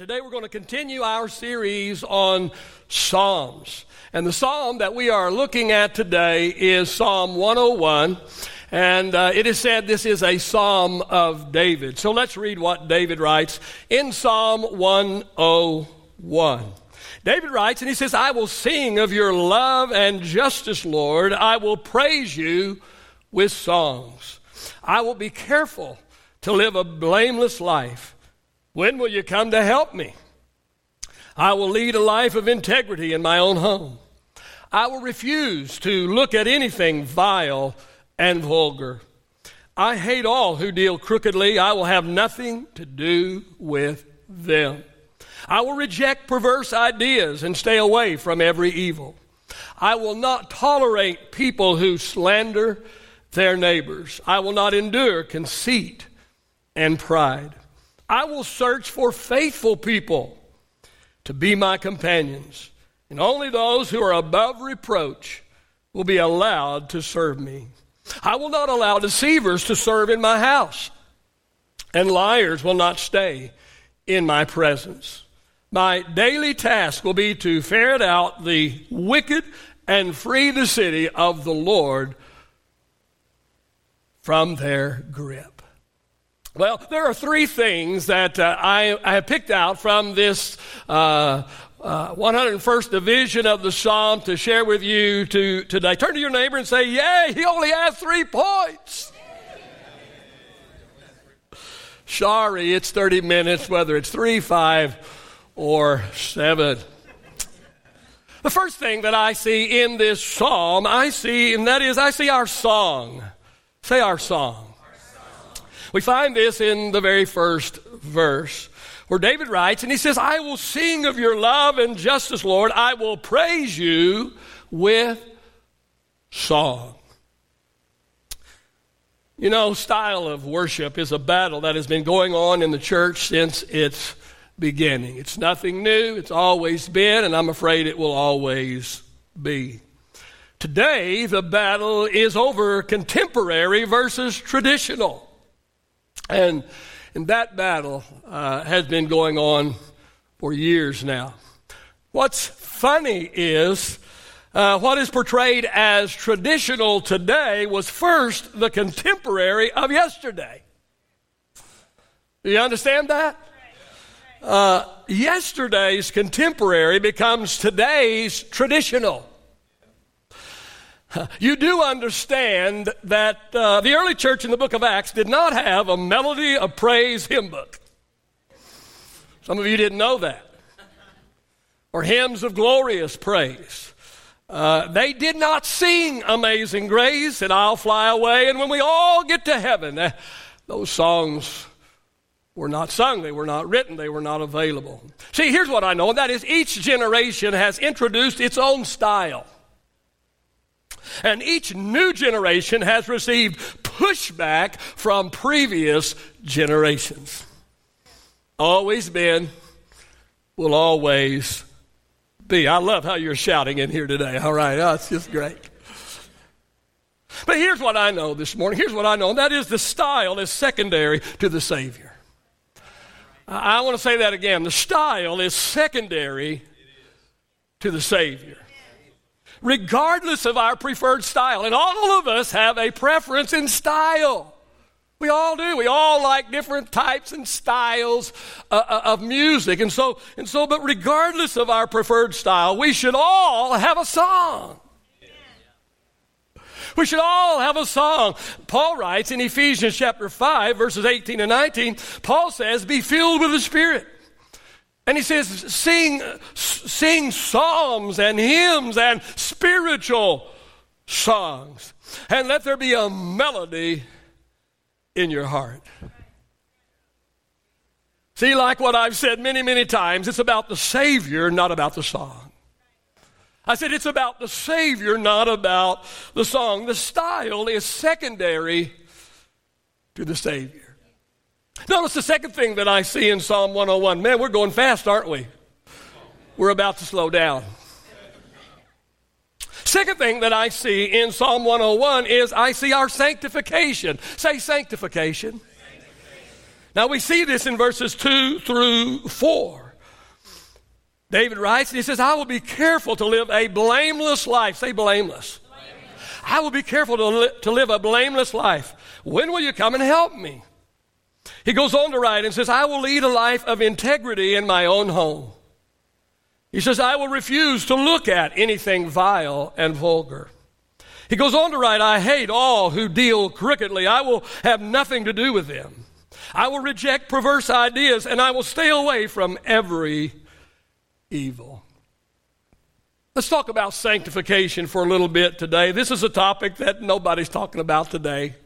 Today we're going to continue our series on Psalms. And the psalm that we are looking at today is Psalm 101. And uh, it is said this is a psalm of David. So let's read what David writes in Psalm 101. David writes, and he says, I will sing of your love and justice, Lord. I will praise you with songs. I will be careful to live a blameless life. When will you come to help me? I will lead a life of integrity in my own home. I will refuse to look at anything vile and vulgar. I hate all who deal crookedly. I will have nothing to do with them. I will reject perverse ideas and stay away from every evil. I will not tolerate people who slander their neighbors. I will not endure conceit and pride. I will search for faithful people to be my companions, and only those who are above reproach will be allowed to serve me. I will not allow deceivers to serve in my house, and liars will not stay in my presence. My daily task will be to ferret out the wicked and free the city of the Lord from their grip. Well, there are three things that uh, I, I, have picked out from this uh, uh, 101st division of the psalm to share with you to, today. Turn to your neighbor and say, Yay, he only has three points. Sorry, it's 30 minutes, whether it's three, five, or seven. The first thing that I see in this psalm, I see, and that is, I see our song. Say our song. We find this in the very first verse where David writes, and he says, I will sing of your love and justice, Lord. I will praise you with song. You know, style of worship is a battle that has been going on in the church since its beginning. It's nothing new, it's always been, and I'm afraid it will always be. Today, the battle is over contemporary versus traditional. And, and that battle uh, has been going on for years now. What's funny is uh, what is portrayed as traditional today was first the contemporary of yesterday. Do you understand that? Uh, yesterday's contemporary becomes today's traditional. You do understand that uh, the early church in the book of Acts did not have a melody of praise hymn book. Some of you didn't know that. Or hymns of glorious praise. Uh, they did not sing Amazing Grace and I'll Fly Away. And when we all get to heaven, uh, those songs were not sung, they were not written, they were not available. See, here's what I know, and that is each generation has introduced its own style. And each new generation has received pushback from previous generations. Always been, will always be. I love how you're shouting in here today. All right, oh, it's just great. But here's what I know this morning. Here's what I know, and that is the style is secondary to the Savior. I want to say that again. The style is secondary to the Savior regardless of our preferred style. And all of us have a preference in style. We all do. We all like different types and styles uh, uh, of music. And so, and so, but regardless of our preferred style, we should all have a song. We should all have a song. Paul writes in Ephesians chapter 5, verses 18 and 19, Paul says, Be filled with the Spirit. And he says, sing, sing psalms and hymns and spiritual songs. And let there be a melody in your heart. See, like what I've said many, many times, it's about the Savior, not about the song. I said it's about the Savior, not about the song. The style is secondary to the Savior. Notice the second thing that I see in Psalm 101. Man, we're going fast, aren't we? We're about to slow down. Second thing that I see in Psalm 101 is I see our sanctification. Say sanctification. sanctification. Now we see this in verses 2 through 4. David writes, and he says, I will be careful to live a blameless life. Say blameless. blameless. I will be careful to, li- to live a blameless life. When will you come and help me? He goes on to write and says, I will lead a life of integrity in my own home. He says, I will refuse to look at anything vile and vulgar. He goes on to write, I hate all who deal crookedly. I will have nothing to do with them. I will reject perverse ideas and I will stay away from every evil. Let's talk about sanctification for a little bit today. This is a topic that nobody's talking about today.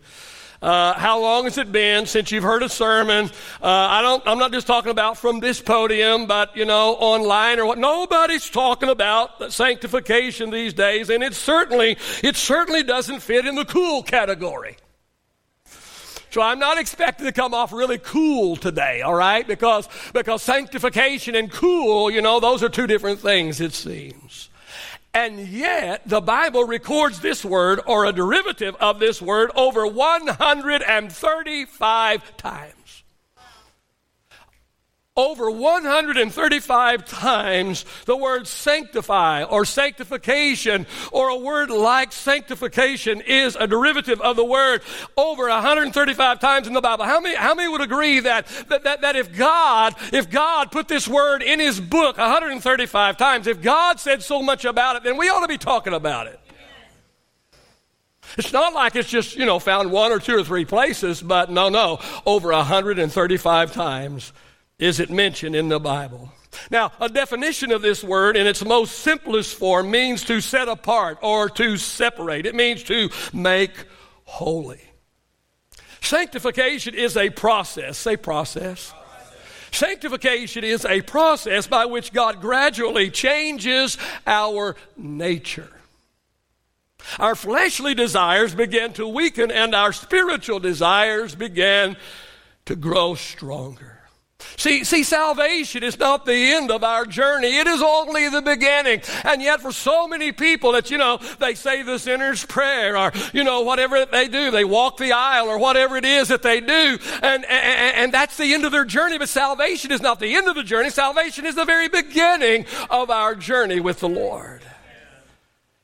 Uh, how long has it been since you've heard a sermon? Uh, I don't, I'm not just talking about from this podium, but, you know, online or what. Nobody's talking about sanctification these days, and it certainly, it certainly doesn't fit in the cool category. So I'm not expecting to come off really cool today, all right? Because, because sanctification and cool, you know, those are two different things, it seems. And yet, the Bible records this word or a derivative of this word over 135 times over 135 times the word sanctify or sanctification or a word like sanctification is a derivative of the word over 135 times in the Bible. How many, how many would agree that, that, that, that if God, if God put this word in his book 135 times, if God said so much about it, then we ought to be talking about it. It's not like it's just, you know, found one or two or three places, but no, no, over 135 times is it mentioned in the Bible. Now, a definition of this word in its most simplest form means to set apart or to separate. It means to make holy. Sanctification is a process. Say process. Sanctification is a process by which God gradually changes our nature. Our fleshly desires begin to weaken and our spiritual desires begin to grow stronger. See, see, salvation is not the end of our journey. It is only the beginning. And yet for so many people that, you know, they say the sinner's prayer or, you know, whatever they do, they walk the aisle or whatever it is that they do. And, and, and that's the end of their journey. But salvation is not the end of the journey. Salvation is the very beginning of our journey with the Lord.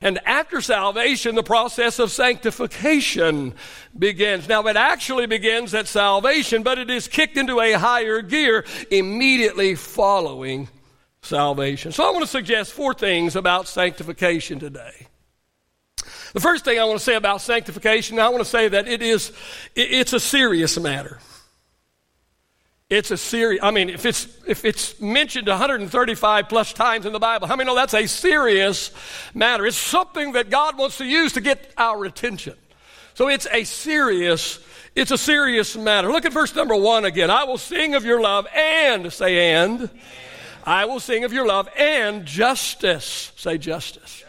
And after salvation, the process of sanctification begins. Now, it actually begins at salvation, but it is kicked into a higher gear immediately following salvation. So, I want to suggest four things about sanctification today. The first thing I want to say about sanctification, I want to say that it is, it's a serious matter. It's a serious, I mean, if it's, if it's mentioned 135 plus times in the Bible, how many know that's a serious matter? It's something that God wants to use to get our attention. So it's a serious, it's a serious matter. Look at verse number one again. I will sing of your love and, say and. I will sing of your love and justice. Say justice.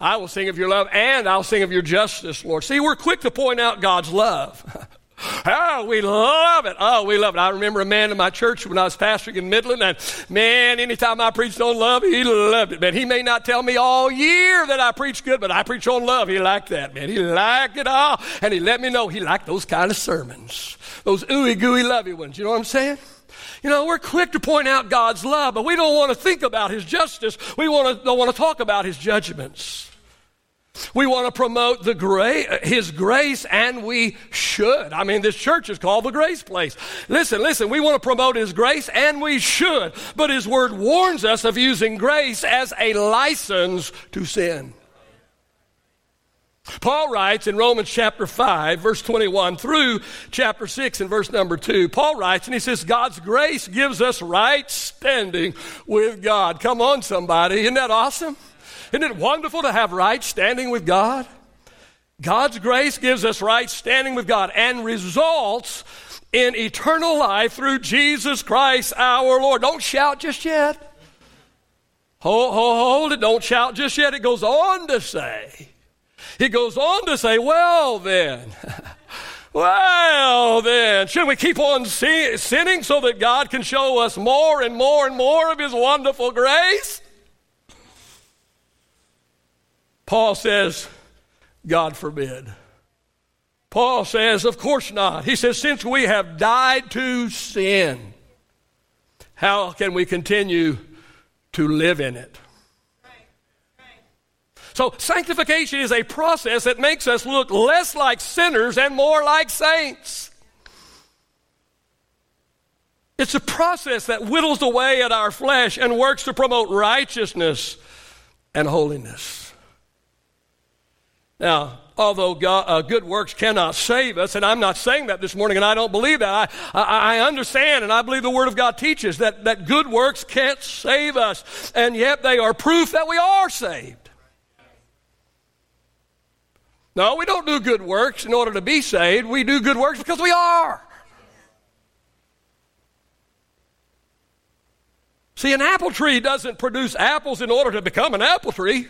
I will sing of your love and I'll sing of your justice, Lord. See, we're quick to point out God's love. Oh, we love it. Oh, we love it. I remember a man in my church when I was pastoring in Midland, and man, anytime I preached on love, he loved it. Man, he may not tell me all year that I preach good, but I preach on love. He liked that, man. He liked it all, and he let me know he liked those kind of sermons, those ooey gooey lovey ones. You know what I'm saying? You know, we're quick to point out God's love, but we don't want to think about His justice. We want to, don't want to talk about His judgments. We want to promote the gra- His grace, and we should. I mean, this church is called the Grace Place. Listen, listen, we want to promote His grace, and we should. But His Word warns us of using grace as a license to sin. Paul writes in Romans chapter 5, verse 21 through chapter 6 and verse number 2. Paul writes and he says, God's grace gives us right standing with God. Come on, somebody. Isn't that awesome? Isn't it wonderful to have right standing with God? God's grace gives us right standing with God and results in eternal life through Jesus Christ our Lord. Don't shout just yet. Hold, hold, hold it. Don't shout just yet. It goes on to say, it goes on to say, well then, well then, should we keep on sinning so that God can show us more and more and more of His wonderful grace? Paul says, God forbid. Paul says, Of course not. He says, Since we have died to sin, how can we continue to live in it. So, sanctification is a process that makes us look less like sinners and more like saints. It's a process that whittles away at our flesh and works to promote righteousness and holiness. Now, although God, uh, good works cannot save us, and I'm not saying that this morning, and I don't believe that. I, I, I understand, and I believe the Word of God teaches that, that good works can't save us, and yet they are proof that we are saved. No, we don't do good works in order to be saved. We do good works because we are. See, an apple tree doesn't produce apples in order to become an apple tree.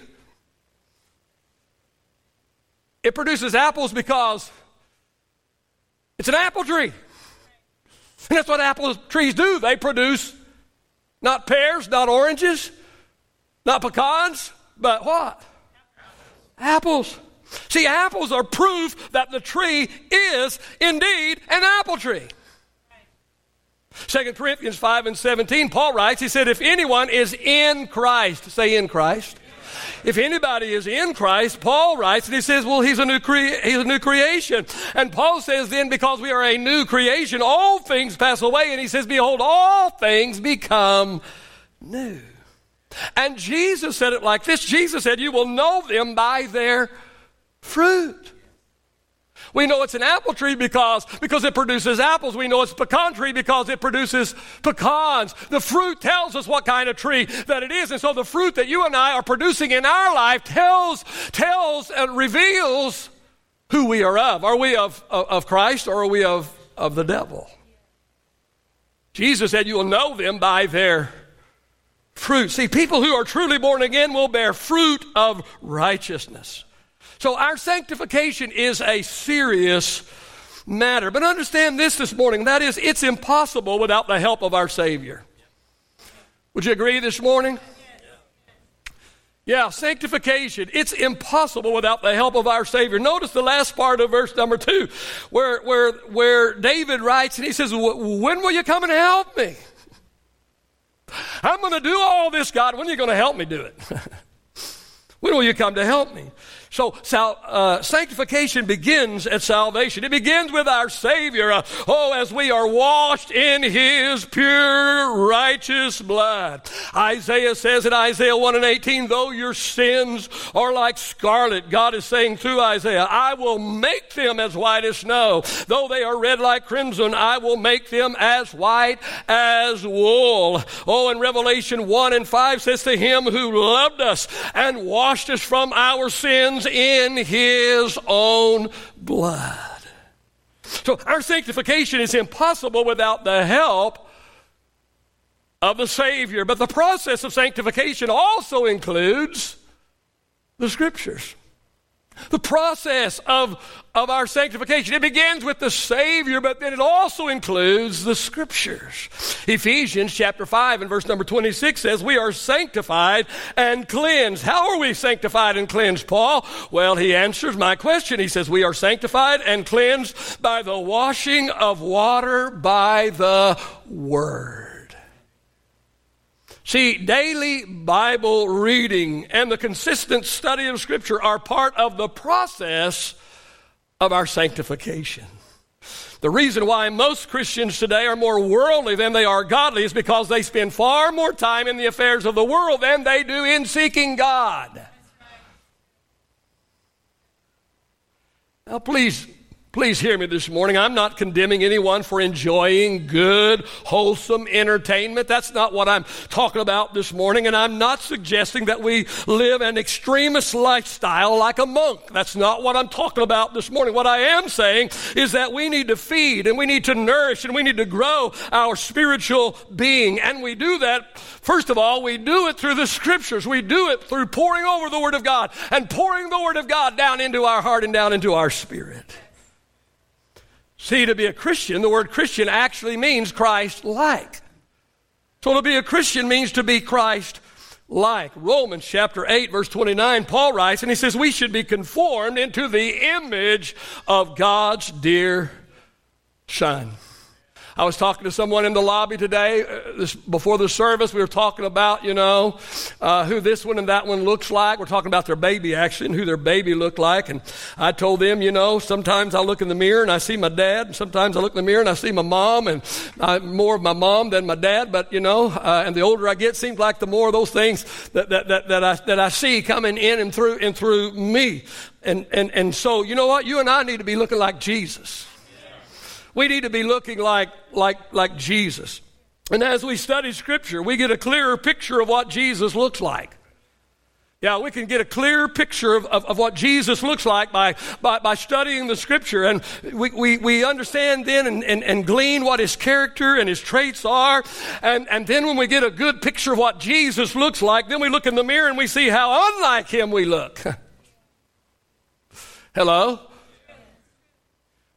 It produces apples because it's an apple tree. And that's what apple trees do. They produce not pears, not oranges, not pecans, but what? Apples. See, apples are proof that the tree is indeed an apple tree. 2 Corinthians 5 and 17, Paul writes, he said, If anyone is in Christ, say in Christ. If anybody is in Christ, Paul writes, and he says, Well, he's a new, crea- he's a new creation. And Paul says, Then, because we are a new creation, all things pass away. And he says, Behold, all things become new. And Jesus said it like this Jesus said, You will know them by their fruit. We know it's an apple tree because, because it produces apples. We know it's a pecan tree because it produces pecans. The fruit tells us what kind of tree that it is. And so the fruit that you and I are producing in our life tells, tells and reveals who we are of. Are we of, of, of Christ or are we of, of the devil? Jesus said, You will know them by their fruit. See, people who are truly born again will bear fruit of righteousness. So our sanctification is a serious matter. But understand this this morning that is, it's impossible without the help of our Savior. Would you agree this morning? Yeah, sanctification. It's impossible without the help of our Savior. Notice the last part of verse number two, where, where, where David writes and he says, When will you come and help me? I'm going to do all this, God. When are you going to help me do it? when will you come to help me? So, sal- uh, sanctification begins at salvation. It begins with our Savior. Uh, oh, as we are washed in His pure, righteous blood. Isaiah says in Isaiah 1 and 18, though your sins are like scarlet, God is saying through Isaiah, I will make them as white as snow. Though they are red like crimson, I will make them as white as wool. Oh, and Revelation 1 and 5 says to Him who loved us and washed us from our sins in his own blood. So our sanctification is impossible without the help of the Savior. But the process of sanctification also includes the Scriptures. The process of, of our sanctification. It begins with the Savior, but then it also includes the Scriptures. Ephesians chapter 5 and verse number 26 says, We are sanctified and cleansed. How are we sanctified and cleansed, Paul? Well, he answers my question. He says, We are sanctified and cleansed by the washing of water by the Word. See, daily Bible reading and the consistent study of Scripture are part of the process of our sanctification. The reason why most Christians today are more worldly than they are godly is because they spend far more time in the affairs of the world than they do in seeking God. Now, please Please hear me this morning. I'm not condemning anyone for enjoying good, wholesome entertainment. That's not what I'm talking about this morning. And I'm not suggesting that we live an extremist lifestyle like a monk. That's not what I'm talking about this morning. What I am saying is that we need to feed and we need to nourish and we need to grow our spiritual being. And we do that, first of all, we do it through the scriptures. We do it through pouring over the Word of God and pouring the Word of God down into our heart and down into our spirit. See, to be a Christian, the word Christian actually means Christ like. So to be a Christian means to be Christ like. Romans chapter 8, verse 29, Paul writes, and he says, We should be conformed into the image of God's dear Son. I was talking to someone in the lobby today, uh, this, before the service, we were talking about, you know, uh, who this one and that one looks like. We're talking about their baby, actually, and who their baby looked like. And I told them, you know, sometimes I look in the mirror and I see my dad, and sometimes I look in the mirror and I see my mom, and I'm more of my mom than my dad, but, you know, uh, and the older I get, seems like the more of those things that, that, that, that, I, that I see coming in and through, and through me. And, and, and so, you know what? You and I need to be looking like Jesus. We need to be looking like, like, like Jesus. And as we study Scripture, we get a clearer picture of what Jesus looks like. Yeah, we can get a clear picture of, of, of, what Jesus looks like by, by, by studying the Scripture. And we, we, we understand then and, and, and glean what his character and his traits are. And, and then when we get a good picture of what Jesus looks like, then we look in the mirror and we see how unlike him we look. Hello?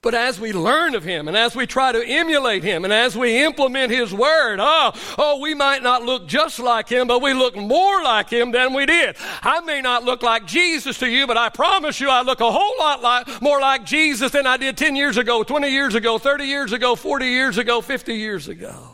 But as we learn of him and as we try to emulate him and as we implement his word, oh, oh, we might not look just like him, but we look more like him than we did. I may not look like Jesus to you, but I promise you I look a whole lot like, more like Jesus than I did 10 years ago, 20 years ago, 30 years ago, 40 years ago, 50 years ago.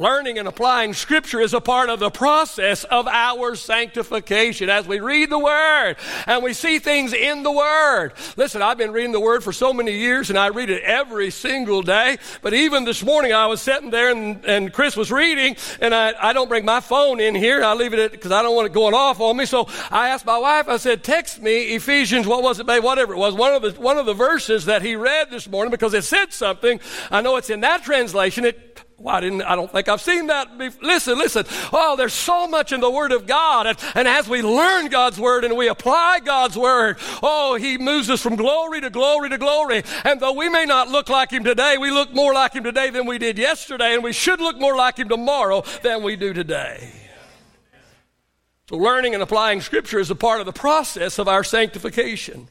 Learning and applying Scripture is a part of the process of our sanctification as we read the Word and we see things in the Word. Listen, I've been reading the Word for so many years and I read it every single day. But even this morning I was sitting there and, and Chris was reading and I, I don't bring my phone in here. I leave it because I don't want it going off on me. So I asked my wife, I said, text me Ephesians, what was it, babe? Whatever it was. One of the, one of the verses that he read this morning because it said something. I know it's in that translation. It well, I didn't, I don't think I've seen that. Before. Listen, listen. Oh, there's so much in the Word of God. And, and as we learn God's Word and we apply God's Word, oh, He moves us from glory to glory to glory. And though we may not look like Him today, we look more like Him today than we did yesterday. And we should look more like Him tomorrow than we do today. So learning and applying Scripture is a part of the process of our sanctification.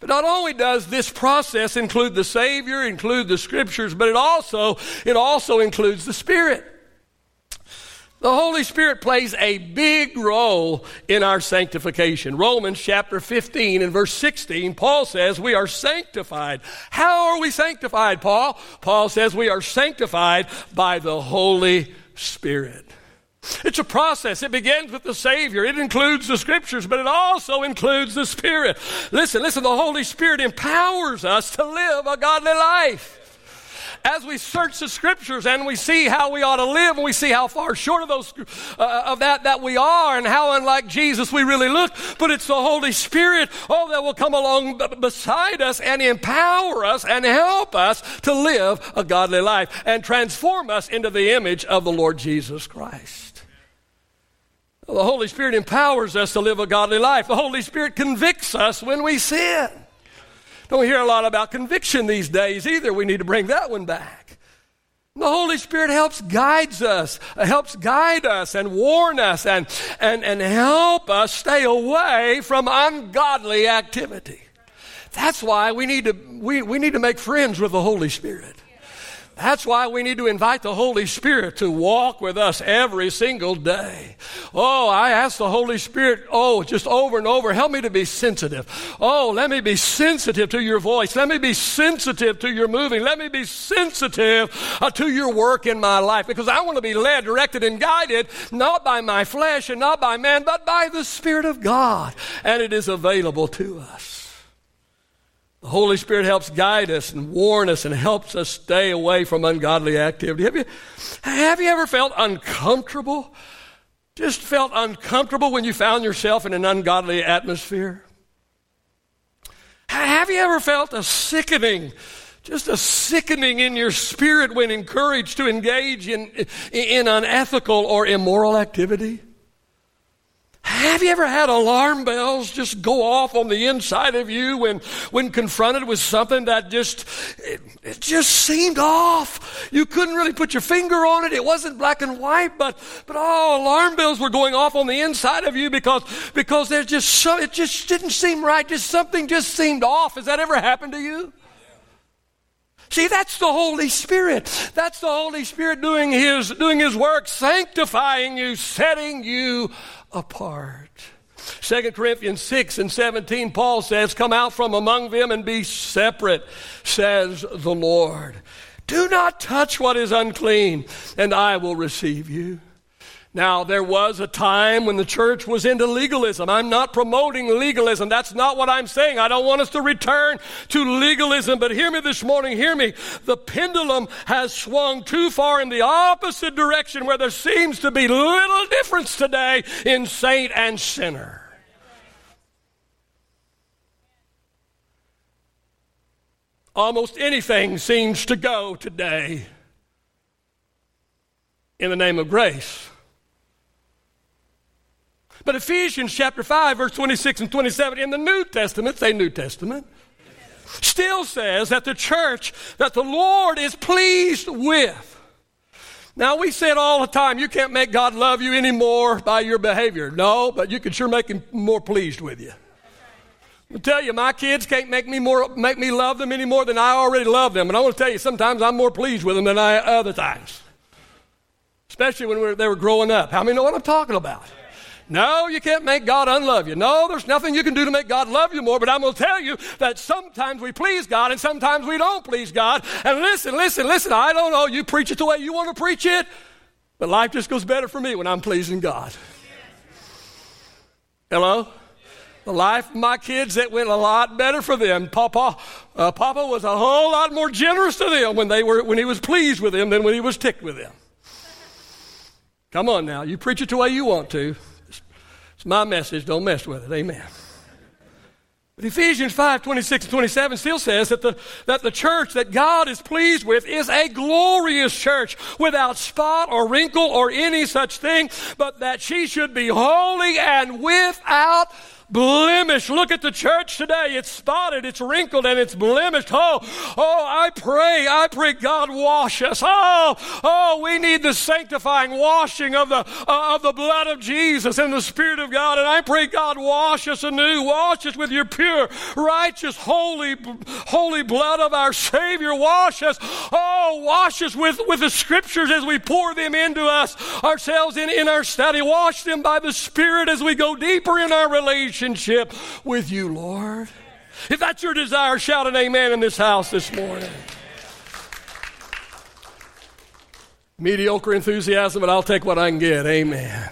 But not only does this process include the Savior, include the Scriptures, but it also, it also includes the Spirit. The Holy Spirit plays a big role in our sanctification. Romans chapter 15 and verse 16, Paul says we are sanctified. How are we sanctified, Paul? Paul says we are sanctified by the Holy Spirit. It's a process. It begins with the Savior. It includes the Scriptures, but it also includes the Spirit. Listen, listen, the Holy Spirit empowers us to live a godly life. As we search the Scriptures and we see how we ought to live, and we see how far short of those uh, of that that we are, and how unlike Jesus we really look, but it's the Holy Spirit, oh, that will come along b- beside us and empower us and help us to live a godly life and transform us into the image of the Lord Jesus Christ. The Holy Spirit empowers us to live a godly life. The Holy Spirit convicts us when we sin. Don't hear a lot about conviction these days either. We need to bring that one back. The Holy Spirit helps guides us, uh, helps guide us and warn us and, and, and help us stay away from ungodly activity. That's why we need to, we, we need to make friends with the Holy Spirit. That's why we need to invite the Holy Spirit to walk with us every single day. Oh, I ask the Holy Spirit, oh, just over and over, help me to be sensitive. Oh, let me be sensitive to your voice. Let me be sensitive to your moving. Let me be sensitive uh, to your work in my life because I want to be led, directed, and guided not by my flesh and not by man, but by the Spirit of God. And it is available to us. The Holy Spirit helps guide us and warn us and helps us stay away from ungodly activity. Have you, have you ever felt uncomfortable? Just felt uncomfortable when you found yourself in an ungodly atmosphere? Have you ever felt a sickening, just a sickening in your spirit when encouraged to engage in, in unethical or immoral activity? Have you ever had alarm bells just go off on the inside of you when, when confronted with something that just, it, it, just seemed off? You couldn't really put your finger on it. It wasn't black and white, but, but oh, alarm bells were going off on the inside of you because, because there's just so, it just didn't seem right. Just something just seemed off. Has that ever happened to you? See, that's the Holy Spirit. That's the Holy Spirit doing His, doing His work, sanctifying you, setting you apart. 2 Corinthians 6 and 17, Paul says, Come out from among them and be separate, says the Lord. Do not touch what is unclean, and I will receive you. Now, there was a time when the church was into legalism. I'm not promoting legalism. That's not what I'm saying. I don't want us to return to legalism, but hear me this morning. Hear me. The pendulum has swung too far in the opposite direction where there seems to be little difference today in saint and sinner. Almost anything seems to go today in the name of grace. But Ephesians chapter 5, verse 26 and 27 in the New Testament, say New Testament, still says that the church that the Lord is pleased with. Now, we say it all the time you can't make God love you anymore by your behavior. No, but you can sure make Him more pleased with you. I tell you, my kids can't make me more make me love them any more than I already love them. And I want to tell you, sometimes I'm more pleased with them than I other times, especially when we they were growing up. How many know what I'm talking about? No, you can't make God unlove you. No, there's nothing you can do to make God love you more, but I'm going to tell you that sometimes we please God and sometimes we don't please God. And listen, listen, listen, I don't know, you preach it the way you want to preach it, but life just goes better for me when I'm pleasing God. Hello? The life of my kids, it went a lot better for them. Papa, uh, Papa was a whole lot more generous to them when, they were, when he was pleased with them than when he was ticked with them. Come on now, you preach it the way you want to. It's my message. Don't mess with it. Amen. But Ephesians 5 26 and 27 still says that the, that the church that God is pleased with is a glorious church without spot or wrinkle or any such thing, but that she should be holy and without blemish. Look at the church today. It's spotted, it's wrinkled, and it's blemished. Oh, oh, I pray, I pray God wash us. Oh, oh, we need the sanctifying washing of the, uh, of the blood of Jesus and the Spirit of God. And I pray God wash us anew. Wash us with your pure, righteous, holy, holy blood of our Savior. Wash us. Oh, wash us with, with the scriptures as we pour them into us ourselves in, in our study. Wash them by the Spirit as we go deeper in our relationship relationship with you, Lord. If that's your desire, shout an amen in this house this morning. Mediocre enthusiasm, but I'll take what I can get. Amen.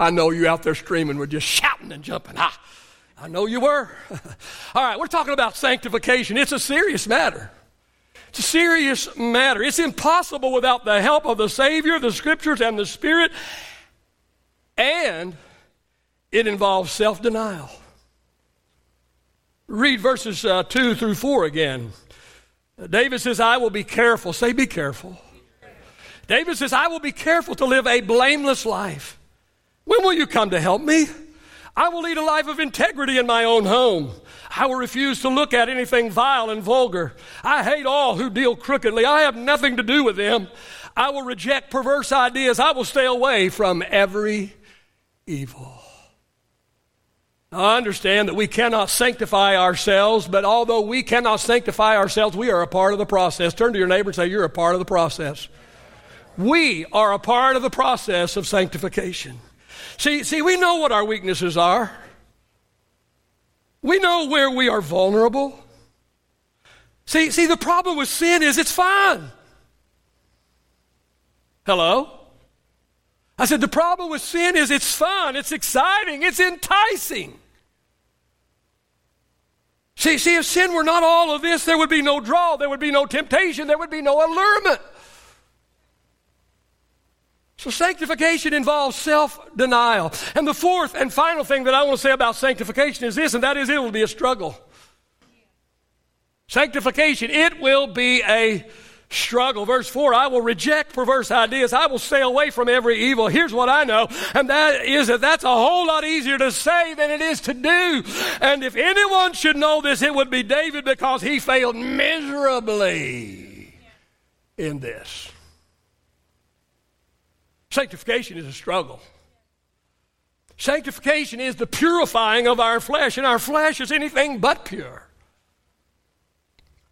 I know you out there screaming, we're just shouting and jumping. Ah, I know you were. All right, we're talking about sanctification. It's a serious matter. It's a serious matter. It's impossible without the help of the Savior, the Scriptures, and the Spirit. And it involves self denial. Read verses uh, 2 through 4 again. David says, I will be careful. Say, be careful. David says, I will be careful to live a blameless life. When will you come to help me? I will lead a life of integrity in my own home. I will refuse to look at anything vile and vulgar. I hate all who deal crookedly. I have nothing to do with them. I will reject perverse ideas. I will stay away from every evil. I understand that we cannot sanctify ourselves, but although we cannot sanctify ourselves, we are a part of the process. Turn to your neighbor and say, You're a part of the process. We are a part of the process of sanctification. See, see, we know what our weaknesses are. We know where we are vulnerable. See, see, the problem with sin is it's fun. Hello? I said the problem with sin is it's fun, it's exciting, it's enticing. See, see, if sin were not all of this, there would be no draw, there would be no temptation, there would be no allurement. So, sanctification involves self denial. And the fourth and final thing that I want to say about sanctification is this, and that is it will be a struggle. Sanctification, it will be a struggle. Verse 4 I will reject perverse ideas. I will stay away from every evil. Here's what I know, and that is that that's a whole lot easier to say than it is to do. And if anyone should know this, it would be David because he failed miserably in this. Sanctification is a struggle. Sanctification is the purifying of our flesh, and our flesh is anything but pure.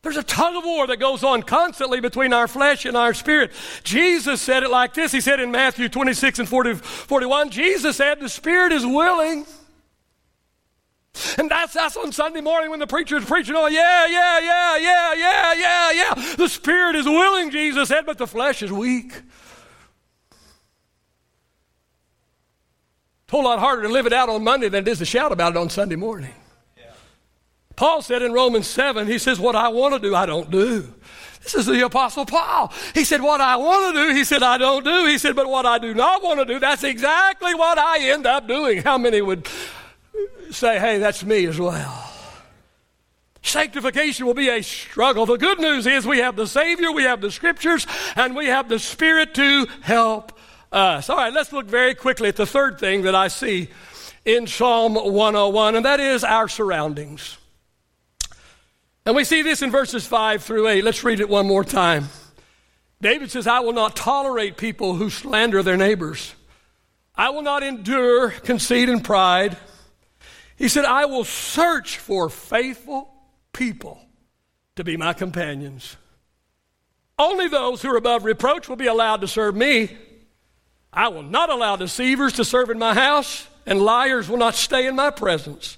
There's a tug of war that goes on constantly between our flesh and our spirit. Jesus said it like this. He said in Matthew 26 and 40, 41, Jesus said, The spirit is willing, And that's, that's on Sunday morning when the preacher is preaching, oh, yeah, yeah, yeah, yeah, yeah, yeah, yeah. The spirit is willing, Jesus said, but the flesh is weak. a whole lot harder to live it out on Monday than it is to shout about it on Sunday morning. Paul said in Romans 7, he says, What I want to do, I don't do. This is the Apostle Paul. He said, What I want to do, he said, I don't do. He said, But what I do not want to do, that's exactly what I end up doing. How many would say, Hey, that's me as well? Sanctification will be a struggle. The good news is we have the Savior, we have the Scriptures, and we have the Spirit to help us. All right, let's look very quickly at the third thing that I see in Psalm 101, and that is our surroundings. And we see this in verses 5 through 8. Let's read it one more time. David says, I will not tolerate people who slander their neighbors. I will not endure conceit and pride. He said, I will search for faithful people to be my companions. Only those who are above reproach will be allowed to serve me. I will not allow deceivers to serve in my house, and liars will not stay in my presence.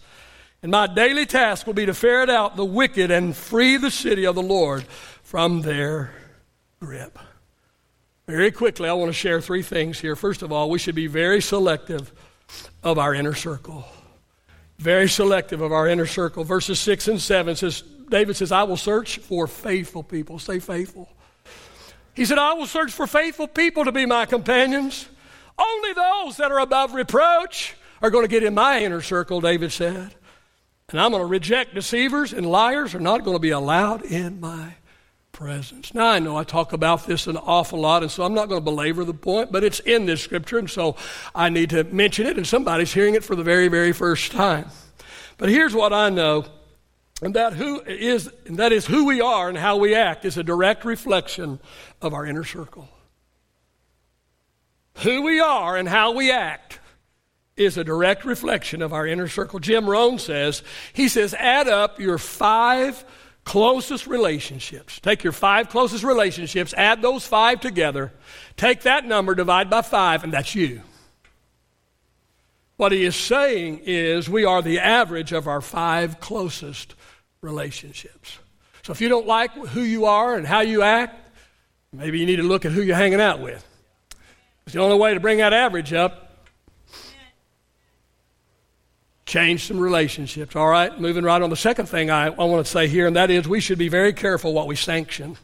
And my daily task will be to ferret out the wicked and free the city of the Lord from their grip. Very quickly, I want to share three things here. First of all, we should be very selective of our inner circle. Very selective of our inner circle. Verses 6 and 7 says, David says, I will search for faithful people. Stay faithful. He said, I will search for faithful people to be my companions. Only those that are above reproach are going to get in my inner circle, David said. And I'm going to reject deceivers and liars are not going to be allowed in my presence. Now, I know I talk about this an awful lot, and so I'm not going to belabor the point, but it's in this scripture, and so I need to mention it, and somebody's hearing it for the very, very first time. But here's what I know and that who is and that is who we are and how we act is a direct reflection of our inner circle. Who we are and how we act is a direct reflection of our inner circle. Jim Rohn says, he says, add up your five closest relationships. Take your five closest relationships, add those five together, take that number, divide by five, and that's you. What he is saying is we are the average of our five closest relationships. So if you don't like who you are and how you act, maybe you need to look at who you're hanging out with. It's the only way to bring that average up. Change some relationships. All right, moving right on. The second thing I, I want to say here, and that is we should be very careful what we sanction.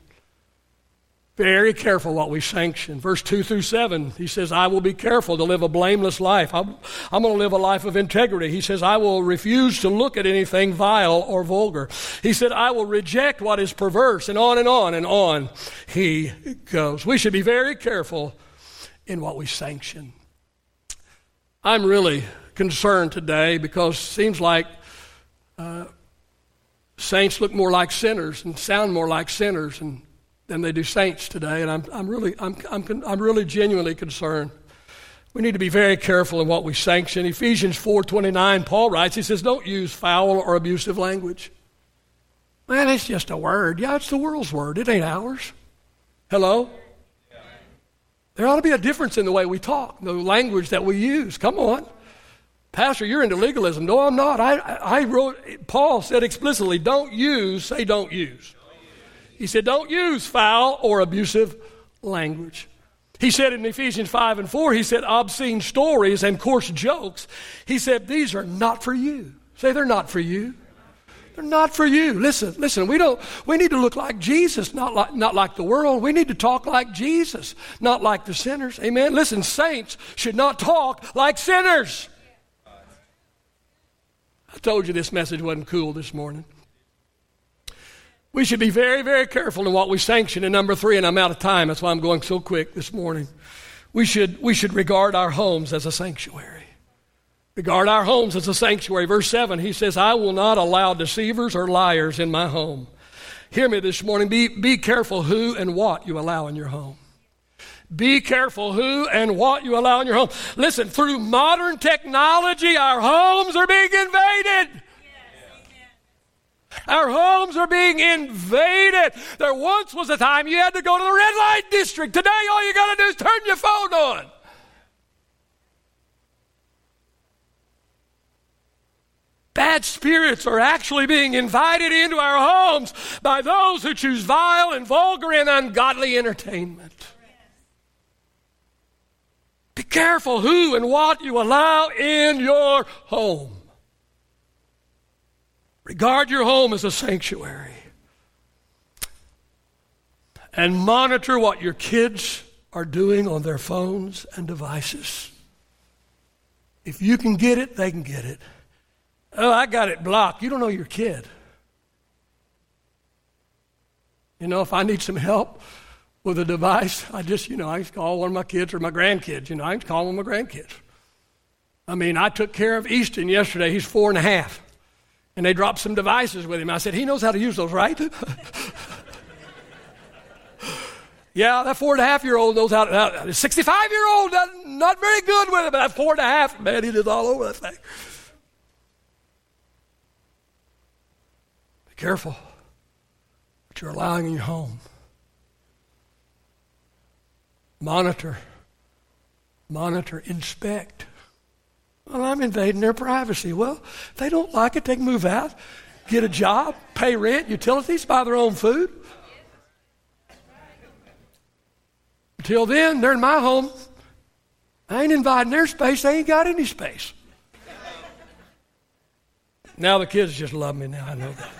Very careful what we sanction. Verse 2 through 7, he says, I will be careful to live a blameless life. I'm, I'm going to live a life of integrity. He says, I will refuse to look at anything vile or vulgar. He said, I will reject what is perverse, and on and on and on he goes. We should be very careful in what we sanction. I'm really concerned today because it seems like uh, saints look more like sinners and sound more like sinners and than they do saints today, and I'm, I'm, really, I'm, I'm, I'm really genuinely concerned. We need to be very careful in what we sanction. Ephesians 4.29, Paul writes, he says, don't use foul or abusive language. Man, it's just a word. Yeah, it's the world's word. It ain't ours. Hello? There ought to be a difference in the way we talk, the language that we use. Come on. Pastor, you're into legalism. No, I'm not. I, I wrote, Paul said explicitly, don't use, say don't use. He said, don't use foul or abusive language. He said in Ephesians 5 and 4, he said, obscene stories and coarse jokes. He said, these are not for you. Say, they're not for you. They're not for you. Listen, listen, we don't we need to look like Jesus, not like not like the world. We need to talk like Jesus, not like the sinners. Amen. Listen, saints should not talk like sinners. I told you this message wasn't cool this morning. We should be very, very careful in what we sanction. And number three, and I'm out of time, that's why I'm going so quick this morning. We should, we should regard our homes as a sanctuary. Regard our homes as a sanctuary. Verse 7, he says, I will not allow deceivers or liars in my home. Hear me this morning. Be, be careful who and what you allow in your home. Be careful who and what you allow in your home. Listen, through modern technology, our homes are being invaded. Our homes are being invaded. There once was a time you had to go to the red light district. Today, all you got to do is turn your phone on. Bad spirits are actually being invited into our homes by those who choose vile and vulgar and ungodly entertainment. Careful who and what you allow in your home. Regard your home as a sanctuary. And monitor what your kids are doing on their phones and devices. If you can get it, they can get it. Oh, I got it blocked. You don't know your kid. You know, if I need some help with a device, I just, you know, I just call one of my kids or my grandkids. You know, I can call one of my grandkids. I mean, I took care of Easton yesterday. He's four and a half. And they dropped some devices with him. I said, he knows how to use those, right? yeah, that four and a half year old knows how to. Uh, 65 year old, uh, not very good with it, but that four and a half, man, he is all over that thing. Be careful what you're allowing in your home. Monitor, monitor, inspect. Well, I'm invading their privacy. Well, if they don't like it, they can move out, get a job, pay rent, utilities, buy their own food. Until then, they're in my home. I ain't invading their space. They ain't got any space. Now the kids just love me now. I know that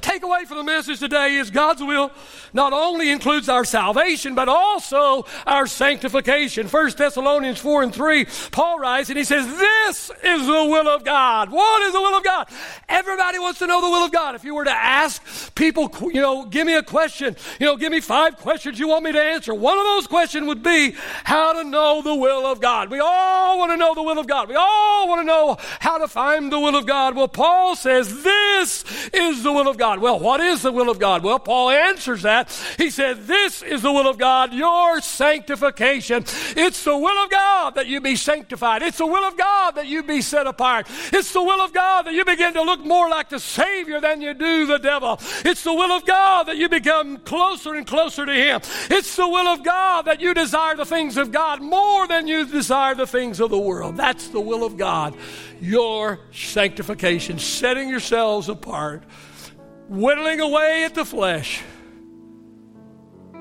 takeaway from the message today is God's will not only includes our salvation, but also our sanctification. 1 Thessalonians 4 and 3, Paul writes and he says, This is the will of God. What is the will of God? Everybody wants to know the will of God. If you were to ask people, you know, give me a question, you know, give me five questions you want me to answer, one of those questions would be how to know the will of God. We all want to know the will of God. We all want to know how to find the will of God. Well, Paul says, This is the will of God. Well, what is the will of God? Well, Paul answers that. He said, This is the will of God, your sanctification. It's the will of God that you be sanctified. It's the will of God that you be set apart. It's the will of God that you begin to look more like the Savior than you do the devil. It's the will of God that you become closer and closer to Him. It's the will of God that you desire the things of God more than you desire the things of the world. That's the will of God. Your sanctification, setting yourselves apart whittling away at the flesh,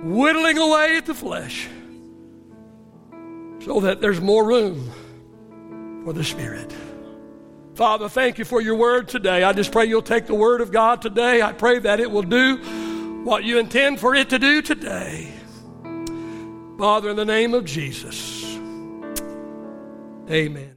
whittling away at the flesh, so that there's more room for the Spirit. Father, thank you for your word today. I just pray you'll take the word of God today. I pray that it will do what you intend for it to do today. Father, in the name of Jesus, amen.